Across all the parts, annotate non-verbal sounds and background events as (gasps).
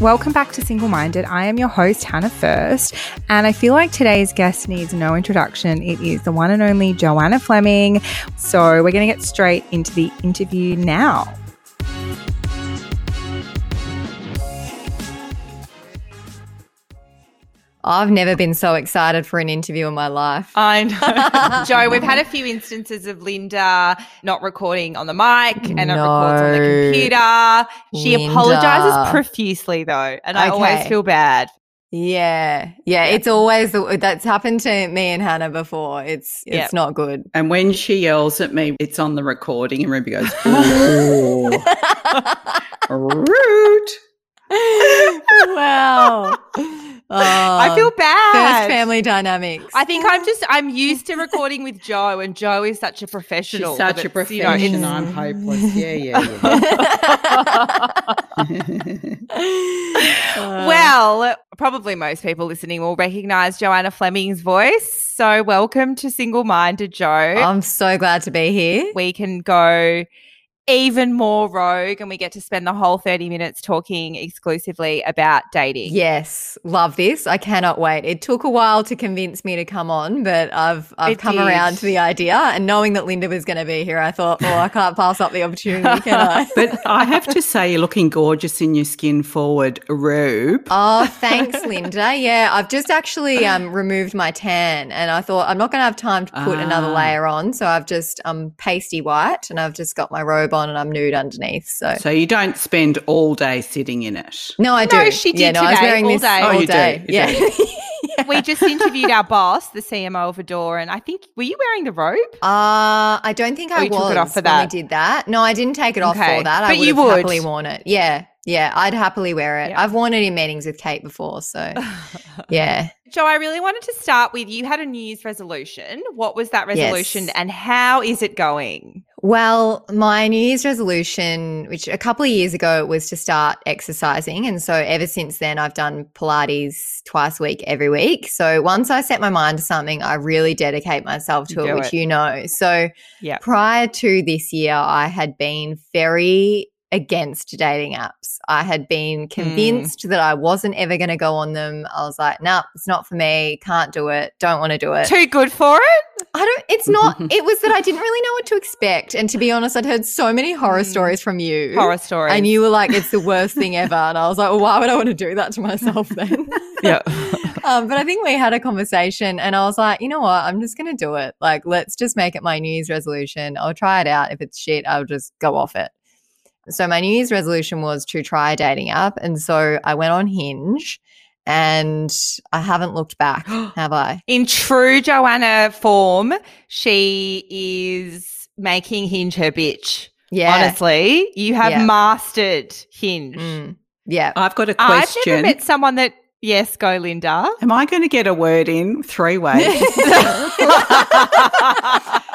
Welcome back to Single Minded. I am your host, Hannah First, and I feel like today's guest needs no introduction. It is the one and only Joanna Fleming. So we're going to get straight into the interview now. I've never been so excited for an interview in my life. I know. (laughs) Joe, we've had a few instances of Linda not recording on the mic and No. not records on the computer. She Linda. apologizes profusely though, and I always feel bad. Yeah, yeah, it's always the, that's happened to me and Hannah before. It's it's Yeah. not good. And when she yells at me, it's on the recording, and Ruby goes, (laughs) "Ooh, (laughs) rude." wow. Oh, I Oh, feel bad. first family dynamics. I think I'm just I'm used to recording with Joe, and Joe is such a professional. She's professional. such a professional. you know, I'm hopeless. (laughs) Yeah, yeah, yeah. (laughs) well, probably most people listening will recognize Joanna Fleming's voice. So, welcome to Single Minded Joe. I'm so glad to be here. we can go even more rogue and we get to spend the whole 30 minutes talking exclusively about dating. Yes, love this. I cannot wait. It took a while to convince me to come on, but I've I've It come did. around to the idea. And knowing that Linda was going to be here, I thought, oh, I can't pass up the opportunity, can I? (laughs) But I have to say, you're looking gorgeous in your skin forward, robe. Oh, thanks, Linda. Yeah, I've just actually um, removed my tan, and I thought I'm not going to have time to put another Ah. layer on, so I've just um pasty white, and I've just got my robe on, and I'm nude underneath. So So you don't spend all day sitting in it. no, I do. No, she Yeah, did no, I was today, wearing all this day. all Oh, you do, day. you yeah. (laughs) We just interviewed our boss, the CMO of Adore, and I think were you wearing the robe? Uh, I don't think Oh, I you was took it off for when that. we did that. No, I didn't take it off Okay. for that. I But would you have would. happily worn it. Yeah, yeah, I'd happily wear it. Yeah. I've worn it in meetings with Kate before, so (laughs) yeah. Joe, I really wanted to start with you had a New Year's resolution. What was that resolution Yes. and how is it going? Well, my New Year's resolution, which a couple of years ago, was to start exercising. And so ever since then, I've done Pilates twice a week, every week. So once I set my mind to something, I really dedicate myself to You it, which it. you know. So Yeah. prior to this year, I had been very against dating apps. I had been mm. convinced that I wasn't ever going to go on them. I was like, nah, it's not for me. Can't do it. Don't want to do it. Too good for it? I don't, it's not, (laughs) it was that I didn't really know what to expect. And to be honest, I'd heard so many horror Mm. stories from you. Horror stories. And you were like, it's the worst thing ever. And I was like, well, why would I want to do that to myself then? (laughs) Yeah. (laughs) um, but I think we had a conversation and I was like, you know what? I'm just going to do it. Like, let's just make it my New Year's resolution. I'll try it out. If it's shit, I'll just go off it. So my New Year's resolution was to try a dating app. And so I went on Hinge and I haven't looked back, (gasps) have I? In true Joanna form, she is making Hinge her bitch. Yeah. Honestly, you have Yeah. mastered Hinge. Mm, yeah. I've got a I've never met someone that. Yes, go, Linda. Am I going to get a word in three ways? (laughs) (laughs) (laughs)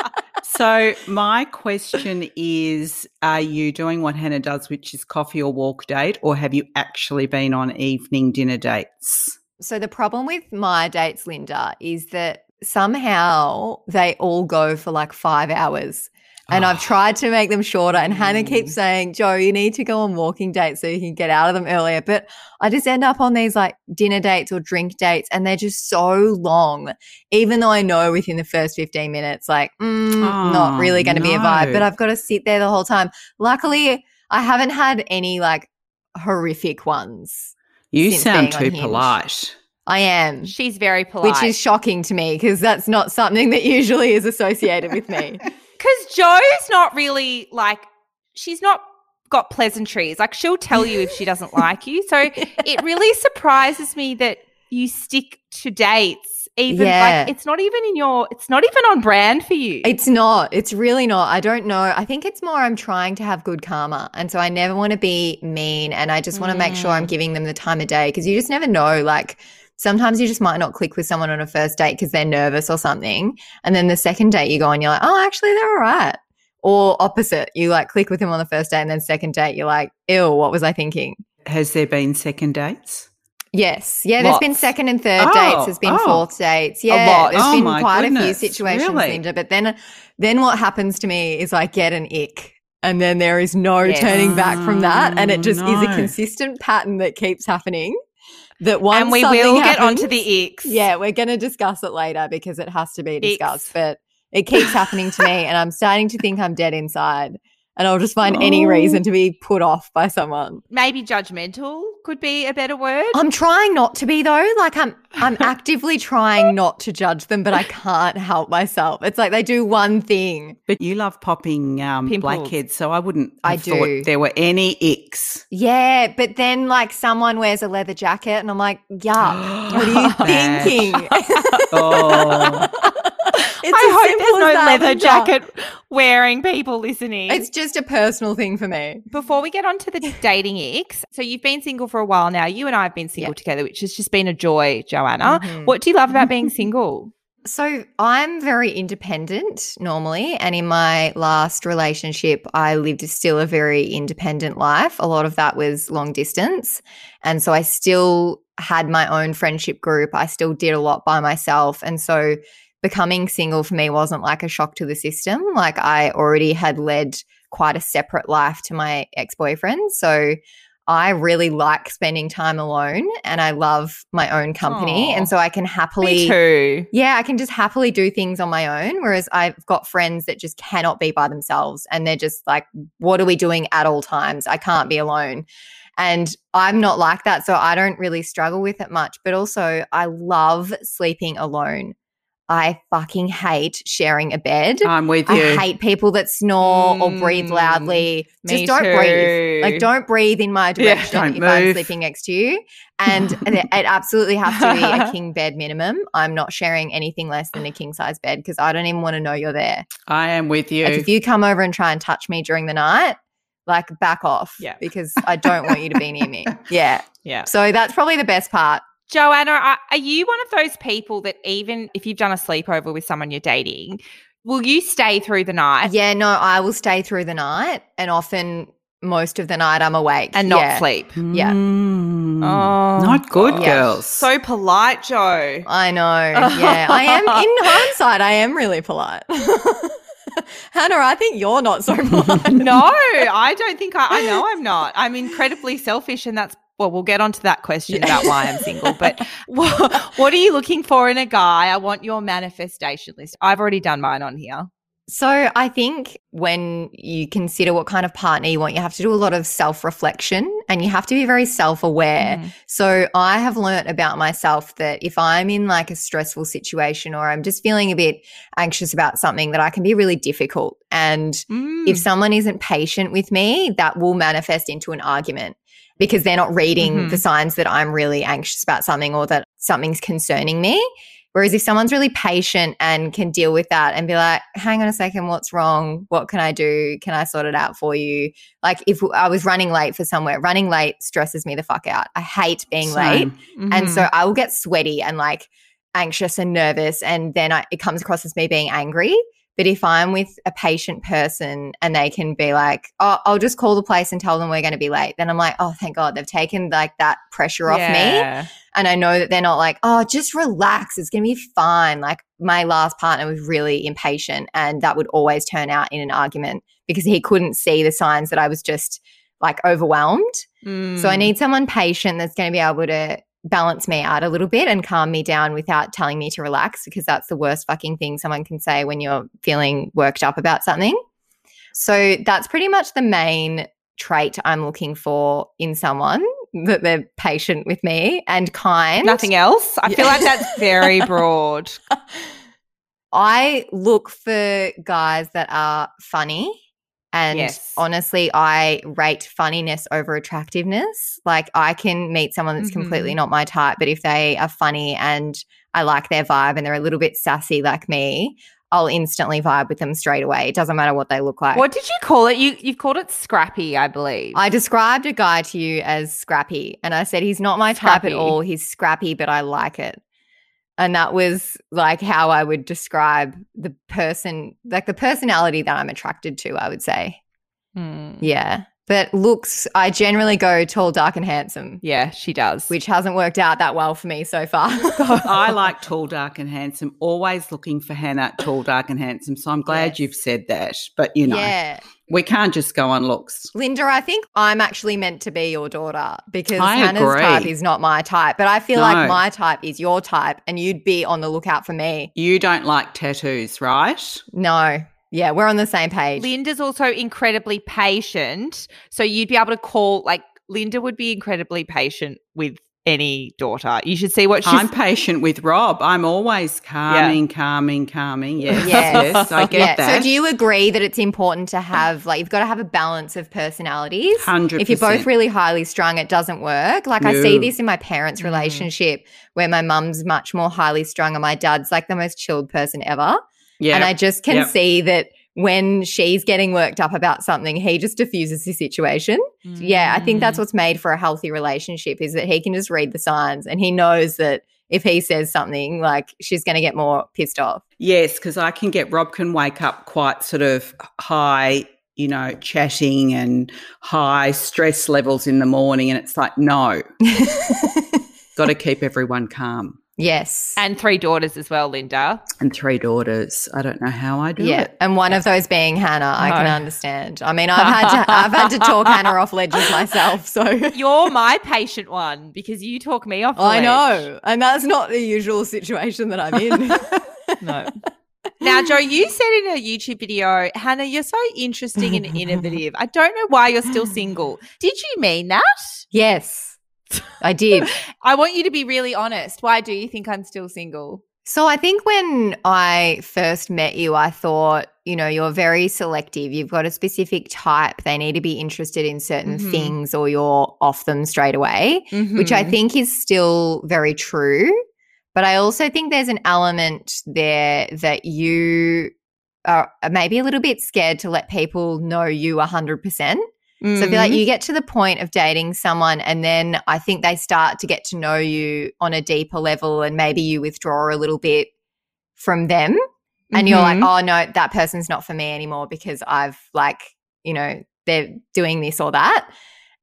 so my question is: Are you doing what Hannah does, which is coffee or walk date, or have you actually been on evening dinner dates? So the problem with my dates, Linda, is that somehow they all go for like five hours. And I've tried to make them shorter. And Hannah keeps saying, Joe, you need to go on walking dates so you can get out of them earlier. But I just end up on these like dinner dates or drink dates and they're just so long. Even though I know within the first 15 minutes, like, mm, not Oh, really going to be a vibe, but I've got to sit there the whole time. Luckily, I haven't had any like horrific ones. You sound too polite. I am. She's very polite. Which is shocking to me because that's not something that usually is associated with me. (laughs) because Joe's not really like she's not got pleasantries. Like she'll tell you if she doesn't (laughs) like you. So it really surprises me that you stick to dates. Even Yeah. like it's not even in your it's not even on brand for you. It's not. It's really not. I don't know. I think it's more I'm trying to have good karma. And so I never want to be mean. And I just want to make sure I'm mm. giving them the time of day because you just never know. Like sometimes you just might not click with someone on a first date because they're nervous or something. And then the second date you go and you're like, oh, actually, they're all right. Or opposite, you like click with them on the first date and then second date, you're like, ew, what was I thinking? Has there been second dates? Yes. Yeah, there's been second and third Oh, dates. There's been oh. fourth dates. Yeah. lot. There's Oh been quite a few situations, really? Linda. But then then what happens to me is I get an ick. and then there is no Yes. turning back from that. And it oh, just is a consistent pattern that keeps happening. That one and we will get happens- onto the icks. Yeah, we're going to discuss it later because it has to be discussed. Icks. But it keeps happening to me, and I'm starting to think I'm dead inside. And I'll just find any Oh. reason to be put off by someone. Maybe judgmental could be a better word. I'm trying not to be though. Like I'm I'm (laughs) actively trying not to judge them, but I can't help myself. It's like they do one thing. But you love popping um, Pimples. blackheads, so I wouldn't I have thought do. there were any icks. Yeah, but then like someone wears a leather jacket and I'm like, yuck, (gasps) what are you thinking? (laughs) Oh. (laughs) it's I hope there's no that, leather jacket wearing people listening. It's just a personal thing for me. Before we get on to the (laughs) dating icks, so you've been single for a while now. You and I have been single Yeah. together, which has just been a joy, Joanna. Mhm. What do you love about being (laughs) single? So I'm very independent normally. And in my last relationship, I lived still a very independent life. A lot of that was long distance. And so I still had my own friendship group. I still did a lot by myself. And so becoming single for me wasn't like a shock to the system. Like I already had led quite a separate life to my ex boyfriend. So I really like spending time alone and I love my own company. Aw. And so I can happily. Too. Yeah, I can just happily do things on my own. Whereas I've got friends that just cannot be by themselves and they're just like, what are we doing at all times? I can't be alone. And I'm not like that. So I don't really struggle with it much. But also, I love sleeping alone. I fucking hate sharing a bed. I'm with you. I hate people that snore or breathe Mm, loudly. me Just don't breathe. Like, don't breathe in my (laughs) direction don't if I'm sleeping next to you. And (laughs) it it absolutely has to be a (laughs) king bed minimum. I'm not sharing anything less than a king size bed because I don't even want to know you're there. I am with you. Like, if you come over and try and touch me during the night, like back off Yeah. because I don't want you to be near me. Yeah. Yeah. So that's probably the best part. Joanna, are, are you one of those people that even if you've done a sleepover with someone you're dating, will you stay through the night Yeah, no, I will stay through the night and often most of the night I'm awake and not Yeah. sleep? yeah. Mm. Oh, Not good, Yeah. girls. So polite, Joe. I know. (laughs) Yeah. I am in hindsight, I am really polite. (laughs) Hannah, I think you're not so polite. (laughs) no, I don't think I, I know I'm not. I'm incredibly selfish, and that's well, we'll get onto that question Yeah. about why I'm single. But (laughs) what, (laughs) what are you looking for in a guy? I want your manifestation list. I've already done mine on here. So I think when you consider what kind of partner you want, you have to do a lot of self-reflection and you have to be very self-aware. Mhm. So I have learnt about myself that if I'm in like a stressful situation or I'm just feeling a bit anxious about something that I can be really difficult and Mm. if someone isn't patient with me, that will manifest into an argument because they're not reading Mhm. the signs that I'm really anxious about something or that something's concerning me. Whereas if someone's really patient and can deal with that and be like, hang on a second, what's wrong? What can I do? Can I sort it out for you? Like if I was running late for somewhere, running late stresses me the fuck out. I hate being late. Same. And so I will get sweaty and like anxious and nervous. And then I, it comes across as me being angry. But if I'm with a patient person and they can be like, oh, I'll just call the place and tell them we're going to be late, then I'm like, oh, thank God they've taken like that pressure off me. And I know that they're not like, oh, just relax. It's going to be fine. Like my last partner was really impatient and that would always turn out in an argument because he couldn't see the signs that I was just like overwhelmed. So I Mm. need someone patient that's going to be able to balance me out a little bit and calm me down without telling me to relax because that's the worst fucking thing someone can say when you're feeling worked up about something. So that's pretty much the main trait I'm looking for in someone that they're patient with me and kind. Nothing else. I feel like that's very (laughs) broad. I look for guys that are funny. And Yes. honestly, I rate funniness over attractiveness. Like, I can meet someone that's Mhm. completely not my type, but if they are funny and I like their vibe and they're a little bit sassy like me, I'll instantly vibe with them straight away. It doesn't matter what they look like. What did you call it? You you've called it scrappy, I believe. I described a guy to you as scrappy, and I said he's not my type at all. He's scrappy, but I like it. And that was like how I would describe the person, like the personality that I'm attracted to, I would say. Hmm. Yeah. But looks, I generally go tall, dark, and handsome, Yeah, she does. which hasn't worked out that well for me so far. (laughs) I like tall, dark, and handsome. Always looking for Hannah, tall, dark, and handsome. So I'm glad Yes. you've said that. But you know, Yeah. We can't just go on looks. Linda, I think I'm actually meant to be your daughter because I Hannah's agree. type is not my type. But I feel No. like my type is your type and you'd be on the lookout for me. You don't like tattoos, right? No. Yeah, we're on the same page. Linda's also incredibly patient. So you'd be able to call, like, Linda would be incredibly patient with any daughter. You should see what she's. I'm patient with Rob. I'm always calming, calming, calming. Yes, yes, I get yeah. that. So do you agree that it's important to have like you've got to have a balance of personalities? 100%. If you're both really highly strung, it doesn't work. Like I see this in my parents' Mm. relationship where my mum's much more highly strung and my dad's like the most chilled person ever. yeah, And I just can Yep. see that when she's getting worked up about something, he just diffuses the situation. Yeah, I think Mm. that's what's made for a healthy relationship is that he can just read the signs and he knows that if he says something, like she's going to get more pissed off. yes, because I can get Rob can wake up quite sort of high, you know, chatting and high stress levels in the morning, and it's like no, (laughs) got to keep everyone calm. Yes. And three daughters as well, Linda. And three daughters. I don't know how I do it. yeah, it. and one of those being Hannah, I can understand. I mean, I've had to (laughs) I've had to talk Hannah off ledges myself, so (laughs) You're my patient one because you talk me off. I ledge. know, and that's not the usual situation that I'm in. (laughs) No. Now, Joe, you said in a YouTube video, Hannah, you're so interesting and innovative. I don't know why you're still single. Did you mean that? yes, (laughs) I did. (laughs) I want you to be really honest. Why do you think I'm still single? So I think when I first met you, I thought, you know, you're very selective. You've got a specific type. They need to be interested in certain Mhm. things or you're off them straight away, which I Mhm. think is still very true. But I also think there's an element there that you are maybe a little bit scared to let people know you 100%. So I feel like Mhm. you get to the point of dating someone, and then I think they start to get to know you on a deeper level, and maybe you withdraw a little bit from them, and you're like, Mhm. oh no, that person's not for me anymore because I've like, you know, they're doing this or that,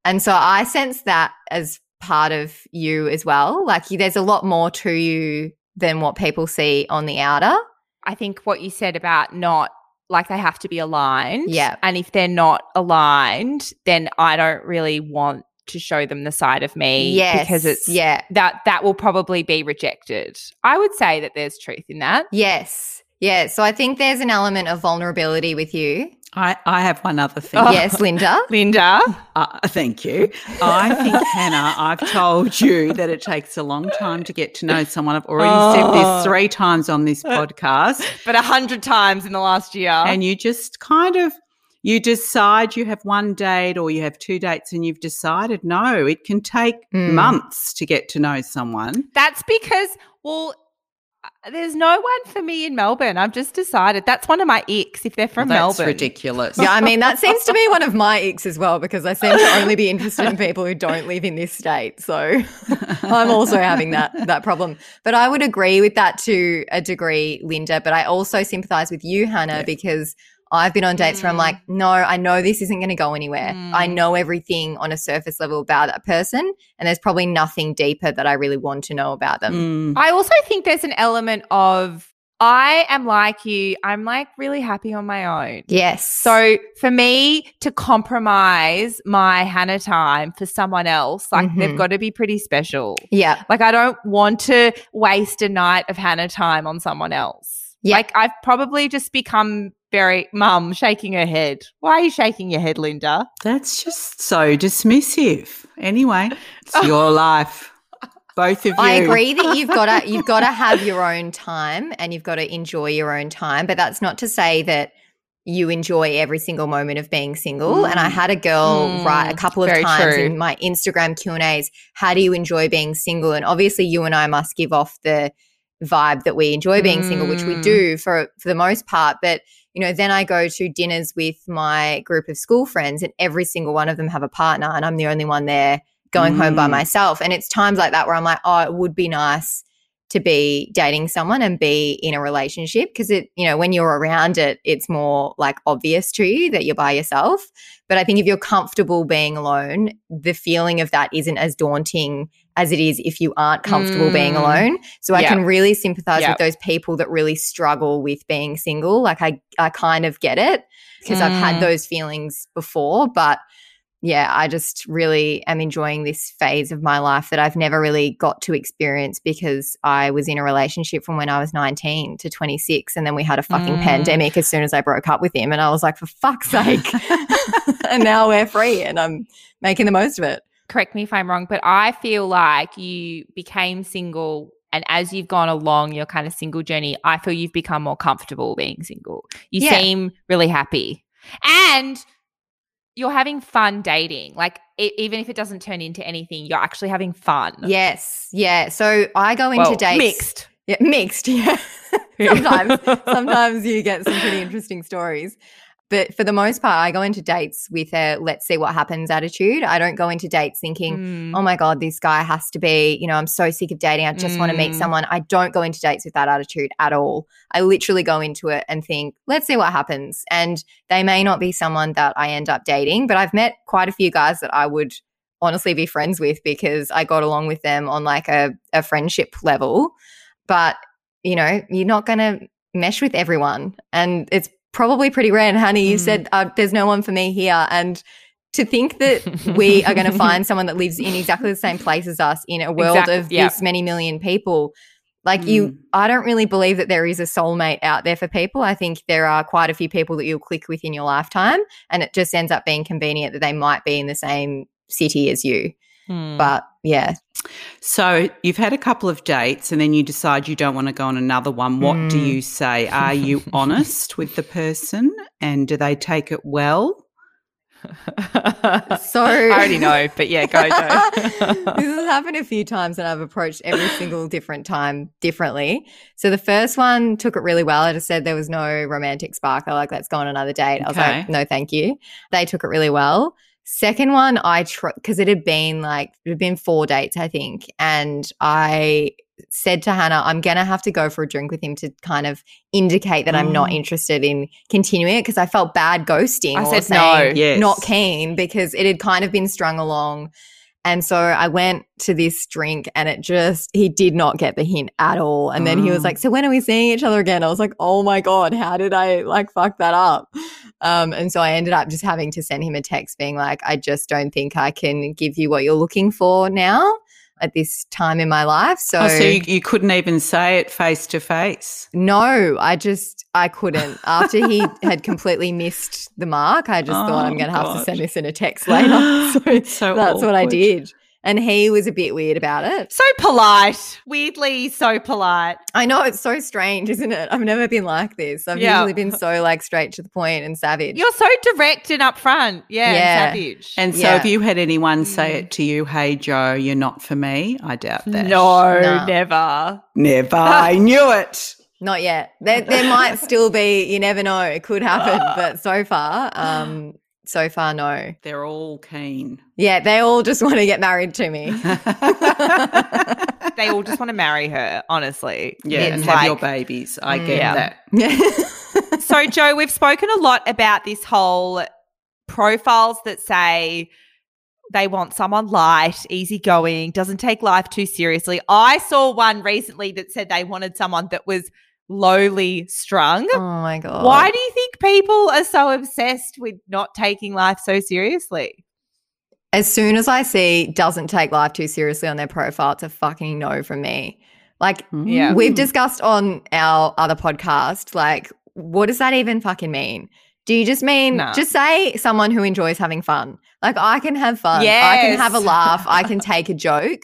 and so I sense that as part of you as well. Like, you, there's a lot more to you than what people see on the outer. I think what you said about not like they have to be aligned. Yeah. And if they're not aligned, then I don't really want to show them the side of me Yes, because it's yeah, that that will probably be rejected. I would say that there's truth in that. yes, yeah. So I think there's an element of vulnerability with you. I, I have one other thing. Oh. Yes, Linda. (laughs) Linda. Uh, thank you. I think, (laughs) Hannah, I've told you that it takes a long time to get to know someone. I've already said Oh. this three times on this podcast. (laughs) But a hundred times in the last year. And you just kind of you decide you have one date or you have two dates and you've decided no, it can take Mm. months to get to know someone. That's because, well, there's no one for me in Melbourne. I've just decided that's one of my icks if they're from Well, that's Melbourne. ridiculous. Yeah, I mean, that seems to be one of my icks as well because I seem to only be interested in people who don't live in this state. So (laughs) I'm also having that that problem. But I would agree with that to a degree, Linda. But I also sympathize with you, Hannah, Yeah. because I've been on dates where I'm Mm. like, no, I know this isn't going to go anywhere. Mm. I know everything on a surface level about that person, and there's probably nothing deeper that I really want to know about them. Mm. I also think there's an element of I am like you. I'm like really happy on my own. Yes. So for me to compromise my Hannah time for someone else, like Mhm. they've got to be pretty special. yeah, Like I don't want to waste a night of Hannah time on someone else. Yeah. Like I've probably just become very mum shaking her head. Why are you shaking your head, Linda? That's just so dismissive. Anyway, it's (laughs) your life. Both of you. I agree that you've (laughs) got to you've got to have your own time and you've got to enjoy your own time, but that's not to say that you enjoy every single moment of being single. And I Mm. had a girl Mm, write a couple of very times true. in my Instagram Q and A's, "How do you enjoy being single?" And obviously, you and I must give off the vibe that we enjoy being single, which we Mm. do for for the most part. But you know, then I go to dinners with my group of school friends, and every single one of them have a partner, and I'm the only one there going home by Mm. myself. And it's times like that where I'm like, oh, it would be nice to be dating someone and be in a relationship because it, you know, when you're around it, it's more like obvious to you that you're by yourself. But I think if you're comfortable being alone, the feeling of that isn't as daunting as it is if you aren't comfortable being Mm. alone. So I can really sympathize Yeah. with those people that really struggle with being single. Like I, I kind of get it because I've had Mm. those feelings before, but yeah, I just really am enjoying this phase of my life that I've never really got to experience because I was in a relationship from when I was 19 to 26. And then we had a fucking Mm. pandemic as soon as I broke up with him. And I was like, for fuck's (laughs) sake. (laughs) and now we're free and I'm making the most of it. Correct me if I'm wrong, but I feel like you became single and as you've gone along your kind of single journey, I feel you've become more comfortable being single. You Yeah. seem really happy. And you're having fun dating. Like e- even if it doesn't turn into anything, you're actually having fun. Yes. Yeah. So I go into Well, dates. mixed. Yeah, mixed. (laughs) Yeah. (laughs) sometimes, sometimes you get some pretty interesting stories. But for the most part, I go into dates with a let's see what happens attitude. I don't go into dates thinking, Mm. oh my God, this guy has to be, you know, I'm so sick of dating. I just want to meet Mm. someone. I don't go into dates with that attitude at all. I literally go into it and think, let's see what happens. And they may not be someone that I end up dating, but I've met quite a few guys that I would honestly be friends with because I got along with them on like a, a friendship level. But, you know, you're not going to mesh with everyone. And it's probably pretty rare. And honey, you Mm. said uh, there's no one for me here. And to think that (laughs) we are going to find someone that lives in exactly the same place as us in a world Exactly, of yeah. this many million people. Like you, Mm. I don't really believe that there is a soulmate out there for people. I think there are quite a few people that you'll click with in your lifetime, and it just ends up being convenient that they might be in the same city as you. Mm. But yeah, So you've had a couple of dates and then you decide you don't want to go on another one. What do Mm. you say? Are you (laughs) honest with the person and do they take it well? so (laughs) I already know, but yeah, go, (laughs) this Joe. has happened a few times and I've approached every single different time differently. So the first one took it really well. I just said there was no romantic spark. I like, let's go on another date. I was Okay. like, no, thank you. They took it really well. Second one, I because it had been like it had been four dates, I think, and I said to Hannah, I'm gonna have to go for a drink with him to kind of indicate that I'm not Mm. interested in continuing it because I felt bad ghosting. I said no. Yes. not keen because it had kind of been strung along. And so I went to this drink and it just, he did not get the hint at all. And then he was Mm. like, So when are we seeing each other again? I was like, Oh my God, how did I like fuck that up? Um, and so I ended up just having to send him a text being like, I just don't think I can give you what you're looking for now at this time in my life. So, Oh, so you, you couldn't even say it face to face. no, I just, I couldn't. (laughs) After he had completely missed the mark, I just thought I'm Oh, going to have to send this in a text later. (gasps) (laughs) So so that's what I did. And he was a bit weird about it. so polite. Weirdly, so polite. I know it's so strange, isn't it? I've never been like this. I've Yeah. usually been (laughs) so like straight to the point and savage. You're so direct and upfront. Yeah, Yeah. and savage. And so Yeah. have you had anyone say Mm. it to you, hey, Joe, you're not for me? I doubt that. no, No. never. Never. (laughs) I knew it. Not yet. There, there might still be. You never know. It could happen, (gasps) but so far, um, so far, no. They're all keen. Yeah, they all just (laughs) want to get married to me. (laughs) They all just want to marry her, honestly. Yeah, It's and have your babies. I Mm. get Yeah. that. Yeah. (laughs) so, Joe, we've spoken a lot about this whole profiles that say they want someone light, easygoing, doesn't take life too seriously. I saw one recently that said they wanted someone that was lowly strung. oh my god. Why do you think people are so obsessed with not taking life so seriously? as soon as I see doesn't take life too seriously on their profile, it's a fucking no from me. Like hmm. Yeah. we've discussed on our other podcast, like what does that even fucking mean? Do you just mean No. just say someone who enjoys having fun? Like I can have fun. I can have a laugh. I can (laughs) take a joke,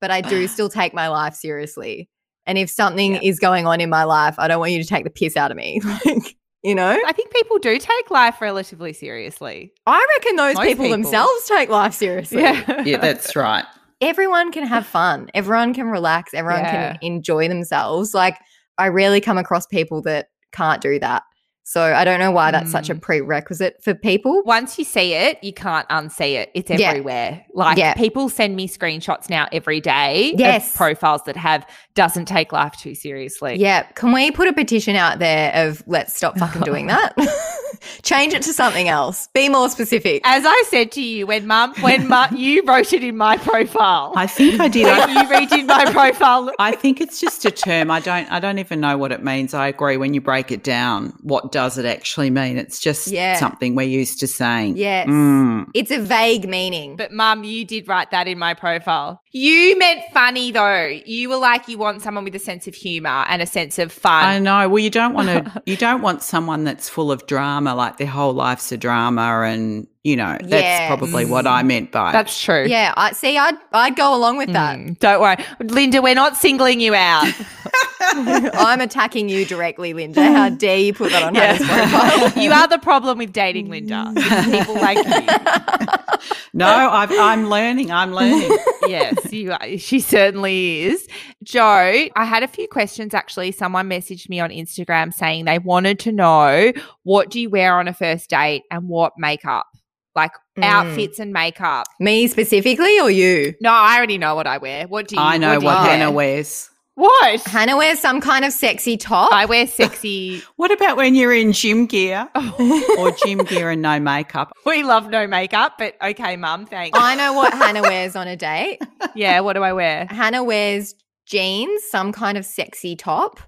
but I do (sighs) still take my life seriously. And if something Yeah. is going on in my life, I don't want you to take the piss out of me. (laughs) Like, you know? I think people do take life relatively seriously. I reckon those people, people. themselves take life seriously. (laughs) Yeah, that's right. everyone can have fun. Everyone can relax. Everyone Yeah. can enjoy themselves. Like I rarely come across people that can't do that. So I don't know why that's such a Mm. prerequisite for people. Once you see it, you can't unsee it. It's Yeah. everywhere. Like Yeah. people send me screenshots now every day Yes. of profiles that have doesn't take life too seriously. Yeah. Can we put a petition out there of let's stop fucking doing (laughs) that? (laughs) Change it to something else. Be more specific. As I said to you when mum when mum, (laughs) you wrote it in my profile. I think I did. when I, you redid my profile. I think it's just a term. I don't. I don't even know what it means. I agree. When you break it down, what does it actually mean? It's just Yeah. something we're used to saying. Yes. Mm. It's a vague meaning. But mum, you did write that in my profile. You meant funny though. You were like you want someone with a sense of humor and a sense of fun. I know. Well, you don't want to. (laughs) you don't want someone that's full of drama, like their whole life's a drama, and you know that's Yes. probably what I meant by. That's true. yeah, I see. I'd I'd go along with that. Mm, don't worry. Linda, we're not singling you out. (laughs) (laughs) I'm attacking you directly, Linda. How dare you put that on Hannah's profile? (laughs) you are the problem with dating Linda. It's people like you. no, I've, I'm learning. I'm learning. yes, you are. She certainly is. Joe, I had a few questions actually. Someone messaged me on Instagram saying they wanted to know what do you wear on a first date and what makeup? Like Mm. outfits and makeup. Me specifically or you? No, I already know what I wear. What do you I know do what you wear? Hannah wears. What? Hannah wears some kind of sexy top. I wear sexy. (laughs) What about when you're in gym gear (laughs) or gym gear and no makeup? we love no makeup, but okay, mum, thanks. I know what Hannah wears on a date. (laughs) yeah, what do I wear? Hannah wears jeans, some kind of sexy top.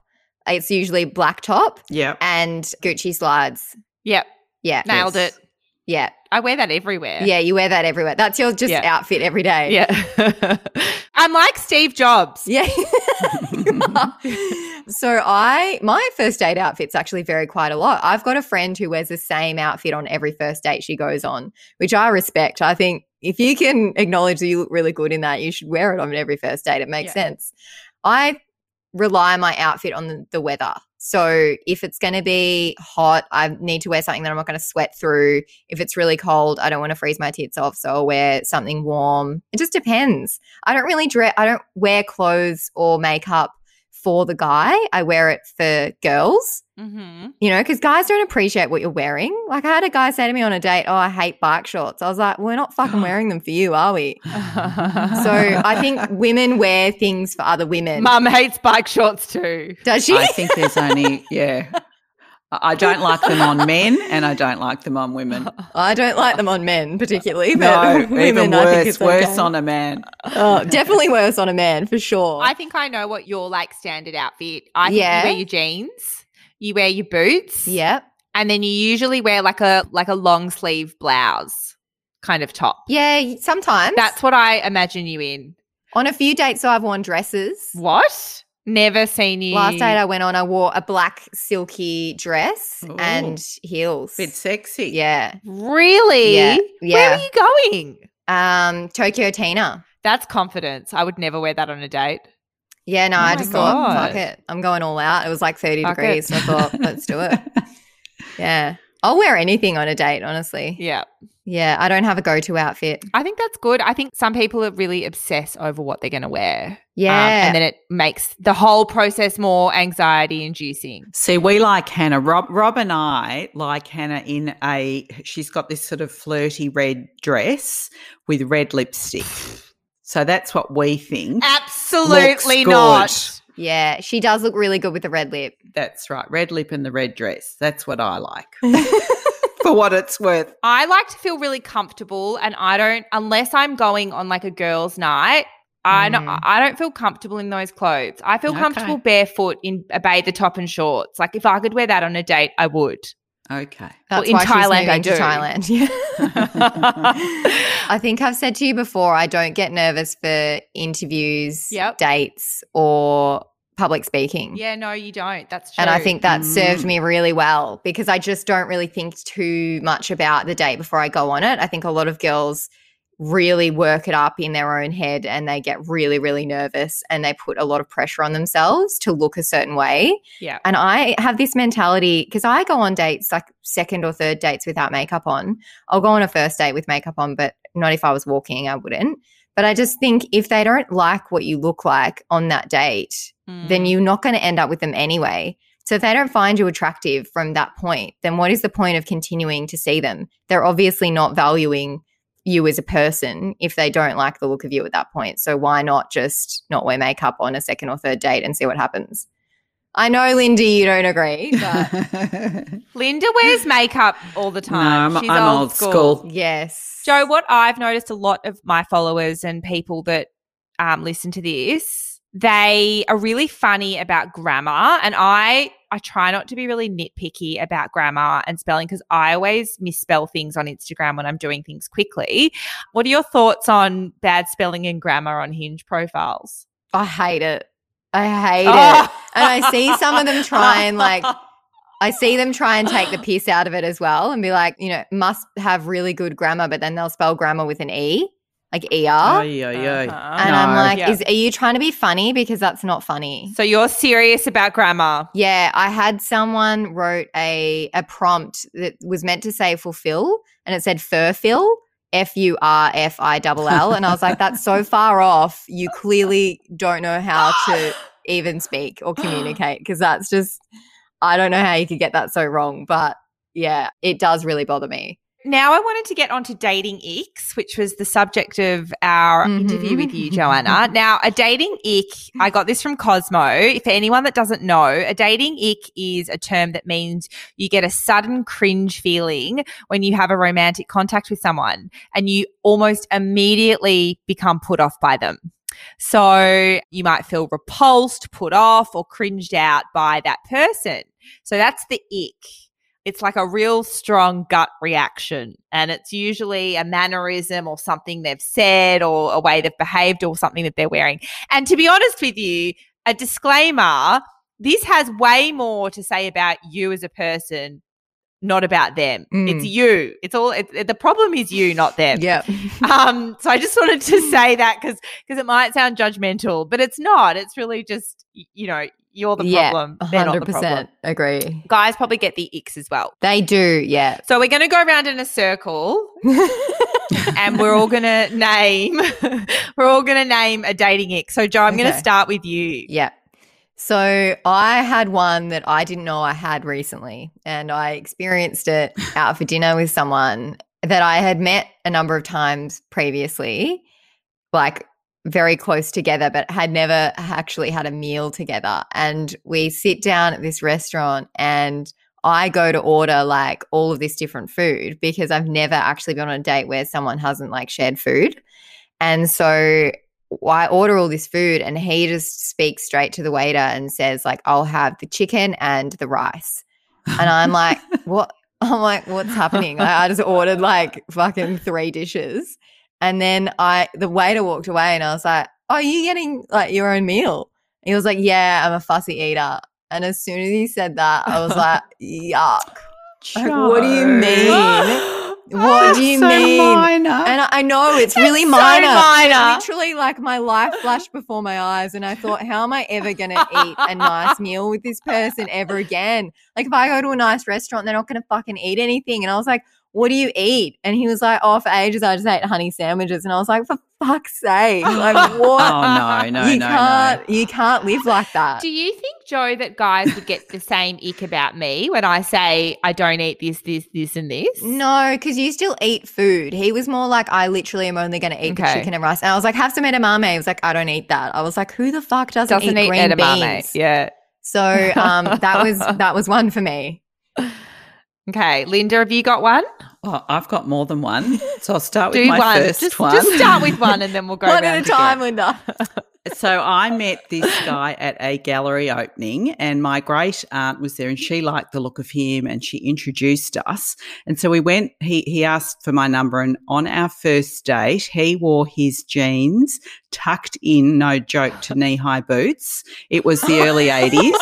It's usually black top Yeah. and Gucci slides. Yep, Yeah. nailed Yes. it. Yeah. I wear that everywhere. Yeah. You wear that everywhere. That's your just Yeah. outfit every day. Yeah. (laughs) I'm like Steve Jobs. Yeah. (laughs) so I my first date outfits actually vary quite a lot. I've got a friend who wears the same outfit on every first date she goes on, which I respect. I think if you can acknowledge that you look really good in that, you should wear it on every first date. It makes Yeah. sense. I rely my outfit on the, the weather. So if it's going to be hot, I need to wear something that I'm not going to sweat through. If it's really cold, I don't want to freeze my tits off, so I'll wear something warm. It just depends. I don't really dress. I don't wear clothes or makeup for the guy. I wear it for girls. Mm-hmm. You know, because guys don't appreciate what you're wearing. Like I had a guy say to me on a date, "Oh, I hate bike shorts." I was like, "We're not fucking (gasps) wearing them for you, are we?" (laughs) So I think women wear things for other women. Mum hates bike shorts too. Does she? I think there's only, yeah. I I don't like them on men and I don't like them on women. (laughs) I don't like them on men particularly, but No, (laughs) women, even I think worse, it's worse okay. on a man. Oh, definitely worse on a man for sure. I think I know what your like standard outfit. I think Yeah. you wear your jeans, you wear your boots, yep. and then you usually wear like a like a long sleeve blouse kind of top. Yeah, sometimes. That's what I imagine you in. on a few dates, so I've worn dresses. What? Never seen you. Last date I went on, I wore a black silky dress Ooh. and heels. Bit sexy. Yeah. really? Yeah. Where are you going? Um, Tokyo Tina. That's confidence. I would never wear that on a date. Yeah, no, Oh I my just thought, fuck it. I'm going all out. It was like 30 Fuck degrees. So I thought, let's do it. (laughs) Yeah. I'll wear anything on a date, honestly. Yeah. Yeah, I don't have a go to outfit. I think that's good. I think some people are really obsess over what they're going to wear. Um, Yeah. and then it makes the whole process more anxiety inducing. See, we like Hannah. Rob, Rob and I like Hannah in a. She's got this sort of flirty red dress with red lipstick. So that's what we think. Absolutely Looks not. Good. yeah, she does look really good with the red lip. That's right. Red lip and the red dress. That's what I like. (laughs) For what it's worth. I like to feel really comfortable, and I don't unless I'm going on like a girls' night. I Mm. don't, I don't feel comfortable in those clothes. I feel Okay. comfortable barefoot in a bather top and shorts. Like if I could wear that on a date, I would. Okay. That's in why Thailand, she's I moving to do. Thailand. Yeah. (laughs) I think I've said to you before, I don't get nervous for interviews, Yep. dates, or public speaking. Yeah, no, you don't. That's true. And I think that served Mm. me really well because I just don't really think too much about the date before I go on it. I think a lot of girls really work it up in their own head and they get really, really nervous and they put a lot of pressure on themselves to look a certain way. yeah. And I have this mentality because I go on dates, like second or third dates without makeup on. I'll go on a first date with makeup on, but not if I was walking, I wouldn't. But I just think if they don't like what you look like on that date, then Mm. you're not going to end up with them anyway. So if they don't find you attractive from that point, then what is the point of continuing to see them? They're obviously not valuing you as a person if they don't like the look of you at that point. So why not just not wear makeup on a second or third date and see what happens? I know, Lindy, you don't agree, (laughs) but Linda wears makeup all the time. No, I'm- She's I'm old, old school. school. yes. Joe, what I've noticed a lot of my followers and people that um, listen to this, they are really funny about grammar, and I I try not to be really nitpicky about grammar and spelling because I always misspell things on Instagram when I'm doing things quickly. What are your thoughts on bad spelling and grammar on Hinge profiles? I hate it. I hate Oh. it. And I see some of them try and like (laughs) I see them try and take the piss out of it as well and be like, you know, must have really good grammar, but then they'll spell grammar with an E, like ER. Oy, oy, oy. Uh-huh. and I'm like, Yeah. is are you trying to be funny? Because that's not funny. So you're serious about grammar? Yeah, I had someone wrote a a prompt that was meant to say fulfill and it said furfill. F U R F I double L. And I was like, that's so (laughs) far off. You clearly don't know how to even speak or communicate because that's just, I don't know how you could get that so wrong. But yeah, it does really bother me. Now I wanted to get onto dating icks, which was the subject of our Mhm. interview with you, Joanna. (laughs) Now, a dating ick, I got this from Cosmo. If anyone that doesn't know, a dating ick is a term that means you get a sudden cringe feeling when you have a romantic contact with someone and you almost immediately become put off by them. So you might feel repulsed, put off, or cringed out by that person. So that's the ick it's like a real strong gut reaction. And it's usually a mannerism or something they've said or a way they've behaved or something that they're wearing. And to be honest with you, a disclaimer this has way more to say about you as a person, not about them. Mm. It's you. It's all, it, it- the problem is you, not them. Yeah. (laughs) Um, so I just wanted to (laughs) say that because because it might sound judgmental, but it's not. It's really just you know you're the Yeah, problem. They're not the problem. 100% agree. Guys probably get the icks as well. They do. Yeah. So we're going to go around in a circle (laughs) and we're all going to name (laughs) we're all going to name a dating ick. So Joe, I'm going to start with you. Yeah. So I had one that I didn't know I had recently, and I experienced it out for dinner with someone that I had met a number of times previously, like very close together, but had never actually had a meal together. And we sit down at this restaurant and I go to order like all of this different food because I've never actually been on a date where someone hasn't like shared food. And so I order all this food and he just speaks straight to the waiter and says like I'll have the chicken and the rice. And I'm like, (laughs) what? I'm like, what's happening? Like, I just ordered like fucking three dishes. And then I the waiter walked away and I was like, Oh, are you getting like your own meal? He was like, Yeah, I'm a fussy eater. And as soon as he said that, I was like, (laughs) yuck. Like, what do you mean? (gasps) What do you so mean? minor. And I, I know (laughs) it's really minor. so minor. Literally, like my life flashed before my eyes, and I thought, how am I ever going to eat a nice (laughs) meal with this person ever again? Like, if I go to a nice restaurant, they're not going to fucking eat anything. And I was like, what do you eat? And he was like, oh, for ages I just ate honey sandwiches. And I was like, for fuck's sake, like (laughs) what? oh no, no, you no, can't, no. you can't live like that. Do you think, Joe, that guys would get the same ick about me when I say I don't eat this, this, this, and this? No, because you still eat food. He was more like, I literally am only going to eat the chicken and rice. And I was like, have some edamame. He was like, I don't eat that. I was like, who the fuck doesn't, Doesn't eat eat green edamame. beans? Yeah. So um, that was (laughs) that was one for me. Okay, Linda, have you got one? Oh, I've got more than one. (laughs) So I'll start with Do my one. first just, one. just start with one, (laughs) and then we'll go one at a again. time, Linda. (laughs) So I met this guy at a gallery opening, and my great aunt was there, and she liked the look of him, and she introduced us. And so we went. He he asked for my number, and on our first date, he wore his jeans tucked in, no joke, to knee high boots. It was the early eighties.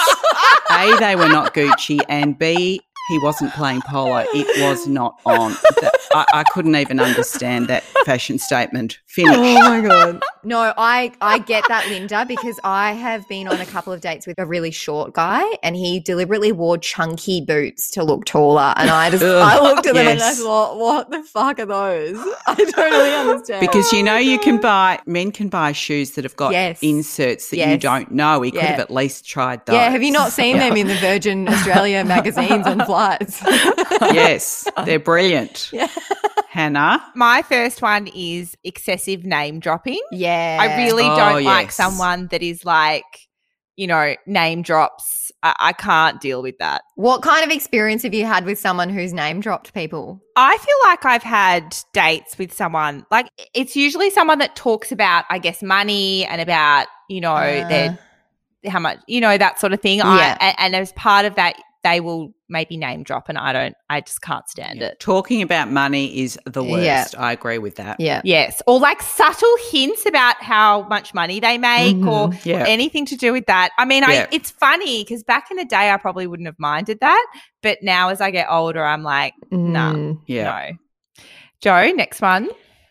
A, they were not Gucci, and B, he wasn't playing polo. It was not on. That- I, I couldn't even understand that fashion statement. Finish. Oh my god. No, I I get that, Linda, because I have been on a couple of dates with a really short guy, and he deliberately wore chunky boots to look taller. And I just I looked at them and I thought, what the fuck are those? (laughs) I don't really understand. Because you know you can buy men can buy shoes that have got Yes. inserts that you don't know. We could have at least tried those. yeah, have you not seen them (laughs) in the Virgin Australia magazines on (laughs) flights? (laughs) yes, they're brilliant. Yeah. Hannah. My first one is excessive name dropping. yeah, I really Oh, don't like someone that is like, you know, name drops. I, I can't deal with that. What kind of experience have you had with someone who's name dropped people? I feel like I've had dates with someone, like it's usually someone that talks about, I guess, money and about, you know, Uh. their how much, you know, that sort of thing. Yeah. I, and, and as part of that, they will maybe name drop, and I don't, I just can't stand it. Talking about money is the worst. Yeah. I agree with that. Yeah. Yes, or like subtle hints about how much money they make, or Mhm. Yeah. anything to do with that. I mean, Yeah. I it's funny because back in the day, I probably wouldn't have minded that, but now as I get older, I'm like, Nah. Mm. Yeah. no. Joe, next one.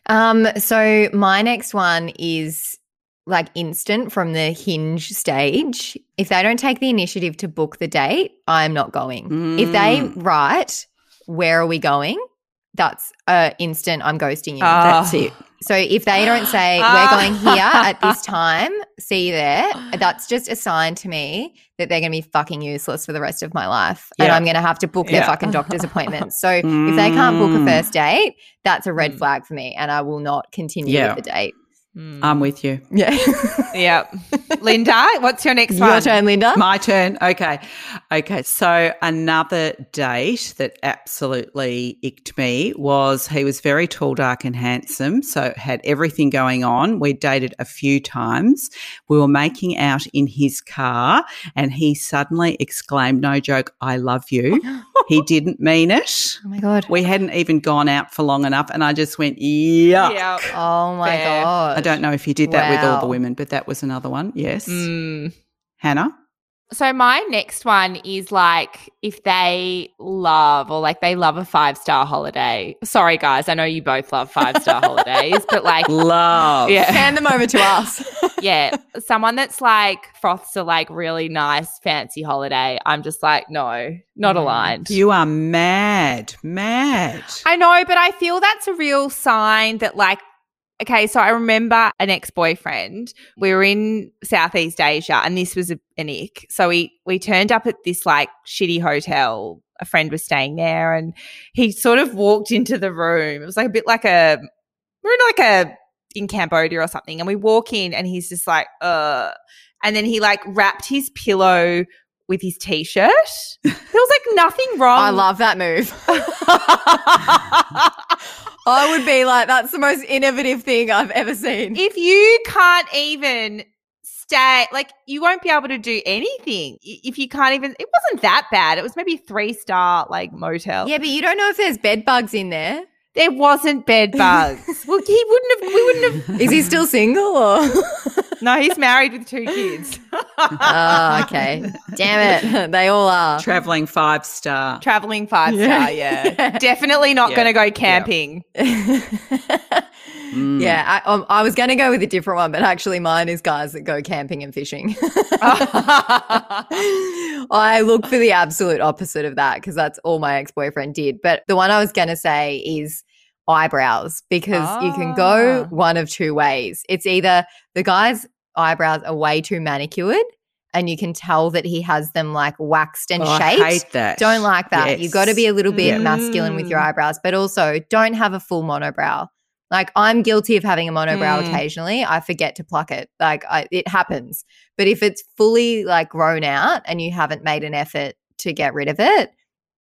Um, so my next one is like instant from the hinge stage. If they don't take the initiative to book the date, I'm not going. If they Mm. write, where are we going? That's uh instant I'm ghosting you. Ah. That's it. So if they don't say Ah. we're going here at (laughs) this time, see you there, that's just a sign to me that they're going to be fucking useless for the rest of my life, and I'm going to have to book their Yeah. fucking doctor's appointments. So if they can't book a Mm. first date, that's a red Mm. flag for me, and I will not continue Yeah. with the date. I'm mm. with you. Yeah, (laughs) yeah. (laughs) Linda, what's your next your one? turn, Linda. My turn. Okay. Okay. So another date that absolutely icked me was he was very tall, dark, and handsome. So had everything going on. We dated a few times. We were making out in his car and he suddenly exclaimed, no joke, I love you. (laughs) he didn't mean it. oh my god. We hadn't even gone out for long enough. And I just went, yeah. Yeah. Oh my Fair. god. I don't know if he did that with all the women, but that was another one. Yes. Mm. Hannah? So my next one is like if they love or like they love a five star holiday. Sorry guys, I know you both love five star holidays, but like (laughs) Love. yeah. Hand them over to us. (laughs) yeah, someone that's like froths a like really nice fancy holiday. I'm just like no, not Mm. aligned. You are mad, mad. I know, but I feel that's a real sign that like okay, so I remember an ex-boyfriend. We were in Southeast Asia and this was a, an ick. So we we turned up at this like shitty hotel. A friend was staying there and he sort of walked into the room. It was like a bit like a we're in like a in Cambodia or something. And we walk in and he's just like, uh and then he like wrapped his pillow with his t-shirt. There was like nothing wrong. I love that move. (laughs) I would be like, that's the most innovative thing I've ever seen. if you can't even stay, like you won't be able to do anything if you can't even. It wasn't that bad. It was maybe three star like motel. Yeah, but you don't know if there's bed bugs in there. there wasn't bed bugs. (laughs) well, he wouldn't have. We wouldn't have. Is he still single or? (laughs) No, he's married with two kids. oh, okay. Damn it. (laughs) They all are. Traveling five star. Traveling five star. Yeah, definitely not Yeah. going to go camping. (laughs) Mm. Yeah, I, um, I was going to go with a different one, but actually, mine is guys that go camping and fishing. (laughs) I look for the absolute opposite of that because that's all my ex boyfriend did. But the one I was going to say is eyebrows because you can go Ah. one of two ways. It's either the guy's eyebrows are way too manicured and you can tell that he has them like waxed and Oh, I shaped. hate that. Don't like that. Yes. You've got to be a little bit Yeah. masculine with your Mm. eyebrows, but also don't have a full monobrow. Like I'm guilty of having a monobrow Mm. occasionally. I forget to pluck it. Like I, it happens. But if it's fully like grown out and you haven't made an effort to get rid of it,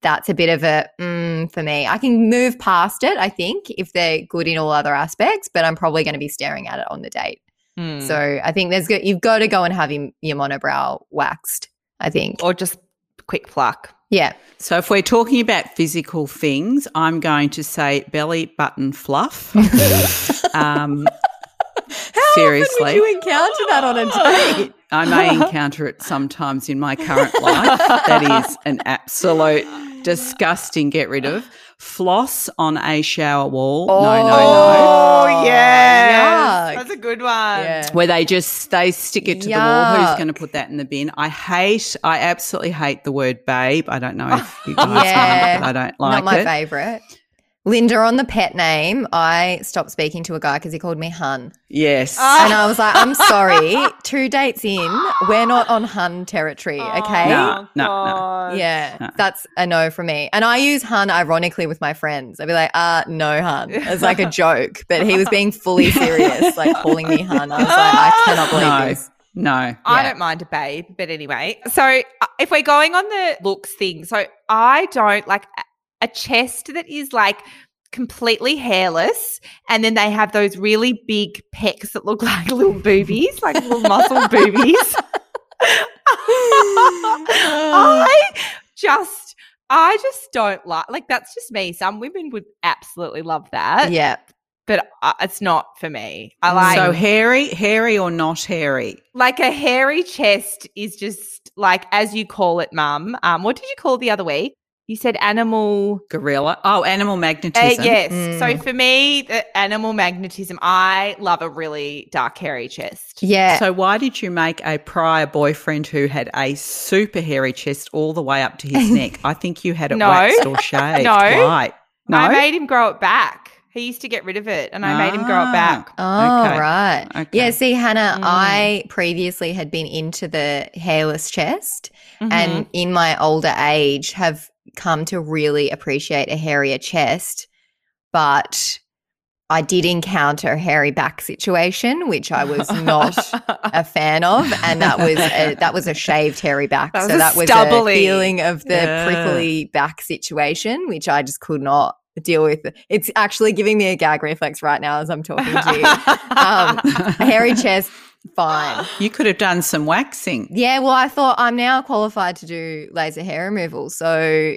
that's a bit of a mm, for me. I can move past it. I think if they're good in all other aspects, but I'm probably going to be staring at it on the date. Hmm. So I think there's go- you've got to go and have your, your monobrow waxed. I think. or just quick pluck. Yeah. So if we're talking about physical things, I'm going to say belly button fluff. (laughs) um, seriously, Would you encounter that on a date? I may encounter it sometimes in my current life. That is an absolute disgusting get rid of. Floss on a shower wall. no, no, no. Oh, yeah, That's a good one. Yeah. Where they just they stick it to the wall. Who's going to put that in the bin? I hate. I absolutely hate the word babe. I don't know if you guys (laughs) Yeah. know, but I don't like it. Not my it. favorite. Linda on the pet name, I stopped speaking to a guy because he called me Hun. Yes. Ah. And I was like, I'm sorry, two dates in, we're not on Hun territory, Oh, okay? No, no, no. Yeah, No. that's a no for me. And I use Hun ironically with my friends. I'd be like, uh, no Hun. It's like a (laughs) joke. But he was being fully (laughs) serious, like calling me Hun. I was like, I cannot believe No. this. No. I don't mind a babe, but anyway. So uh, if we're going on the looks thing, so I don't like a- chest that is like completely hairless, and then they have those really big pecs that look (laughs) like little boobies, like little muscle (laughs) boobies. I just, I just don't like. Like that's just me. Some women would absolutely love that, yeah. but uh, it's not for me. I like so hairy, hairy or not hairy? like a hairy chest is just like as you call it, mum. Um, what did you call it the other week? You said animal. Gorilla. Oh, animal Uh, magnetism. yes. Mm. So for me, the animal magnetism. I love a really dark hairy chest. Yeah. So why did you make a prior boyfriend who had a super hairy chest all the way up to his neck? (laughs) I think you had it No. waxed or shaved. (laughs) No. Why? No. I made him grow it back. He used to get rid of it, and I made him grow it Ah. back. Oh, Okay. right. Okay. Yeah, see, Hannah, Mm. I previously had been into the hairless chest Mhm. and in my older age have come to really appreciate a hairier chest. But I did encounter a hairy back situation, which I was not (laughs) a fan of, and that was a, that was a (laughs) shaved hairy back. That so that was stubbly. a feeling of the Yeah. prickly back situation, which I just could not deal with. It's actually giving me a gag reflex right now as I'm talking to you. Um, a hairy (laughs) chest, fine. (gasps) you could have done some waxing. Yeah, well, I thought I'm now qualified to do laser hair removal, so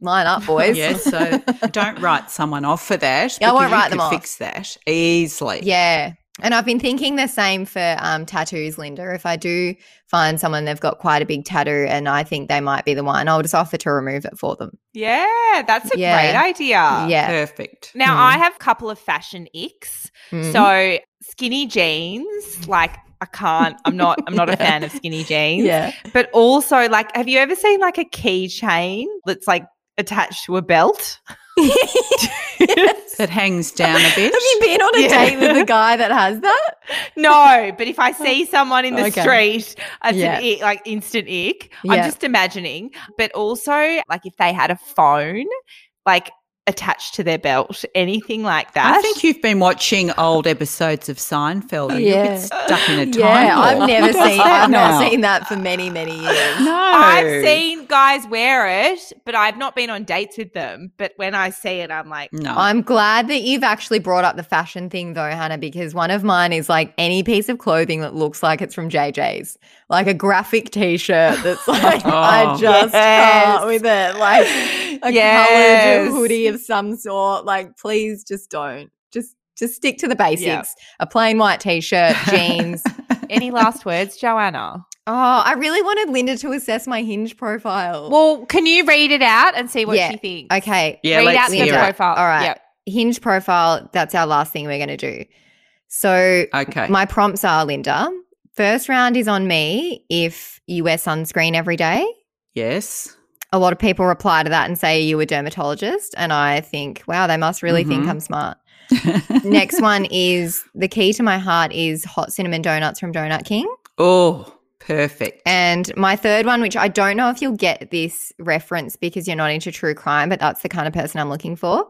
line up, (laughs) boys. Yeah, so (laughs) don't write someone off for that. I won't write them off. Fix that easily. Yeah. And I've been thinking the same for um, tattoos, Linda. If I do find someone they've got quite a big tattoo and I think they might be the one, I'll just offer to remove it for them. yeah, that's a Yeah. great idea. yeah. Perfect. Now Mm. I have a couple of fashion icks. Mhm. So skinny jeans, like I can't. I'm not. I'm not a (laughs) fan of skinny jeans. yeah. But also, like, have you ever seen like a keychain that's like attached to a belt? (laughs) (laughs) That hangs down a bit. Have you been on a Yeah. date with a guy that has that? No, but if I see someone in the Okay. street, it's Yeah. an ick, like instant ick. Yeah. I'm just imagining. But also, like if they had a phone, like attached to their belt, anything like that. I think you've been watching old episodes of Seinfeld. You're a Yeah. bit stuck in a time Yeah, I've never seen. that I've not seen that for many, many years. No, I've seen guys wear it, but I've not been on dates with them. But when I see it, I'm like, No, I'm glad that you've actually brought up the fashion thing though, Hannah, because one of mine is like any piece of clothing that looks like it's from JJ's, like a graphic t-shirt that's like (laughs) oh. I Oh. just Yes. can't with it, like a Yes. coloured hoodie of some sort. Like, please just don't. Just just stick to the basics. Yeah. A plain white t-shirt, jeans. any last words, Joanna? Oh, I really wanted Linda to assess my hinge profile. Well, can you read it out and see what Yeah. she thinks? okay. Yeah, read let's out the hear it. profile. All right. Yep. Hinge profile, that's our last thing we're going to do. So, okay. my prompts are Linda. First round is on me if you wear sunscreen every day. yes. A lot of people reply to that and say you a dermatologist. And I think, wow, they must really think Mhm. I'm smart. (laughs) Next one is the key to my heart is hot cinnamon donuts from Donut King. Oh, perfect. And my third one, which I don't know if you'll get this reference because you're not into true crime, but that's the kind of person I'm looking for.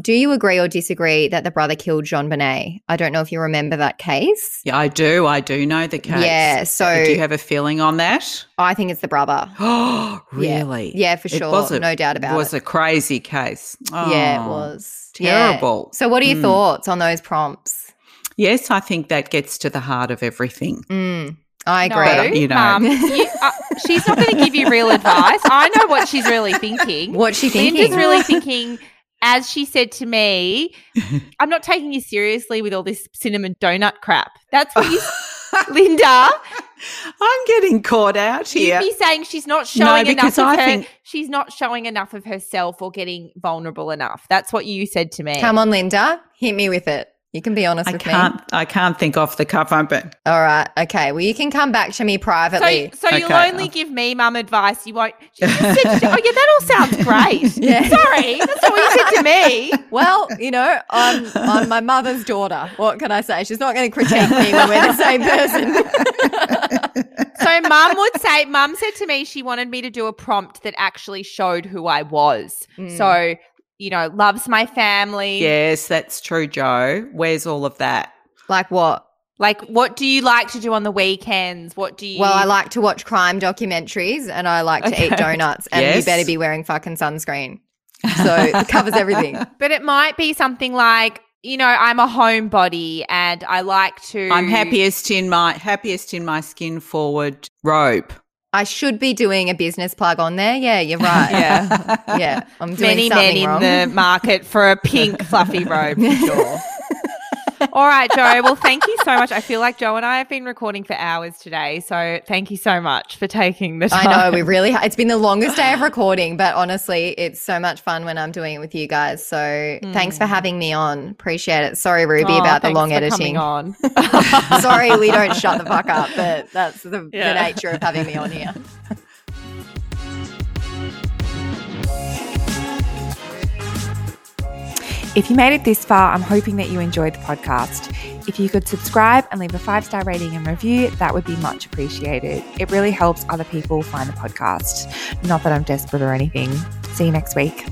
Do you agree or disagree that the brother killed JonBenét? I don't know if you remember that case. yeah, I do. I do know the case. Yeah, so- do you have a feeling on that? I think it's the brother. Oh, (gasps) really? Yeah, for It sure. was a- no doubt about it. Was it. Was a crazy case. yeah, it Oh. was. Yeah. terrible. So, what are your Mm. thoughts on those prompts? Yes, I think that gets to the heart of everything. Mm, I No, agree. you know. Mum, you- uh, she's not going to give you real advice. I know what she's really thinking. What's she thinking? Linda's really thinking, as she said to me, (laughs) I'm not taking you seriously with all this cinnamon donut crap. That's what you, Linda. (laughs) I'm getting caught out You'd here. be saying she's not No, showing enough because of I her. think- She's not showing enough of herself or getting vulnerable enough. That's what you said to me. Come on, Linda. Hit me with it. You can be honest I with can't. me. I can't think off the cuff. I'm but All right. Okay. Well, you can come back to me privately. So, so you'll Okay. only give me mum advice. You won't. (laughs) She just said, oh yeah, that all sounds great. (laughs) Yeah. Sorry, that's not what you said to me. (laughs) well, you know, I'm, I'm my mother's daughter. What can I say? She's not going to critique me when we're the same person. So mum would say, mum said to me she wanted me to do a prompt that actually showed who I was. Mm. So, you know, loves my family. yes, that's true, Joe. Where's all of that? like what? Like, what do you like to do on the weekends? What do you? Well, I like to watch crime documentaries and I like to eat donuts, and you better be wearing fucking sunscreen. So it covers everything. (laughs) But it might be something like, you know, I'm a homebody and I like to. I'm happiest in my happiest in my skin forward robe. I should be doing a business plug on there. Yeah, you're right. Yeah. (laughs) yeah. I'm doing Many men in wrong. the market for a pink fluffy robe for (laughs) sure. (laughs) All right, Joe. Well, thank you so much. I feel like Joe and I have been recording for hours today. So thank you so much for taking the time. I know we really. It's been the longest day of (laughs) recording, but honestly, it's so much fun when I'm doing it with you guys. So thanks for hmm. having me on. Appreciate it. Sorry, Ruby, Oh, about the thanks long for editing. on. (laughs) Sorry, we don't shut the fuck up, but that's the, Yeah. the nature of having me on here. If you made it this far, I'm hoping that you enjoyed the podcast. If you could subscribe and leave a five star rating and review, that would be much appreciated. It really helps other people find the podcast. Not that I'm desperate or anything. See you next week.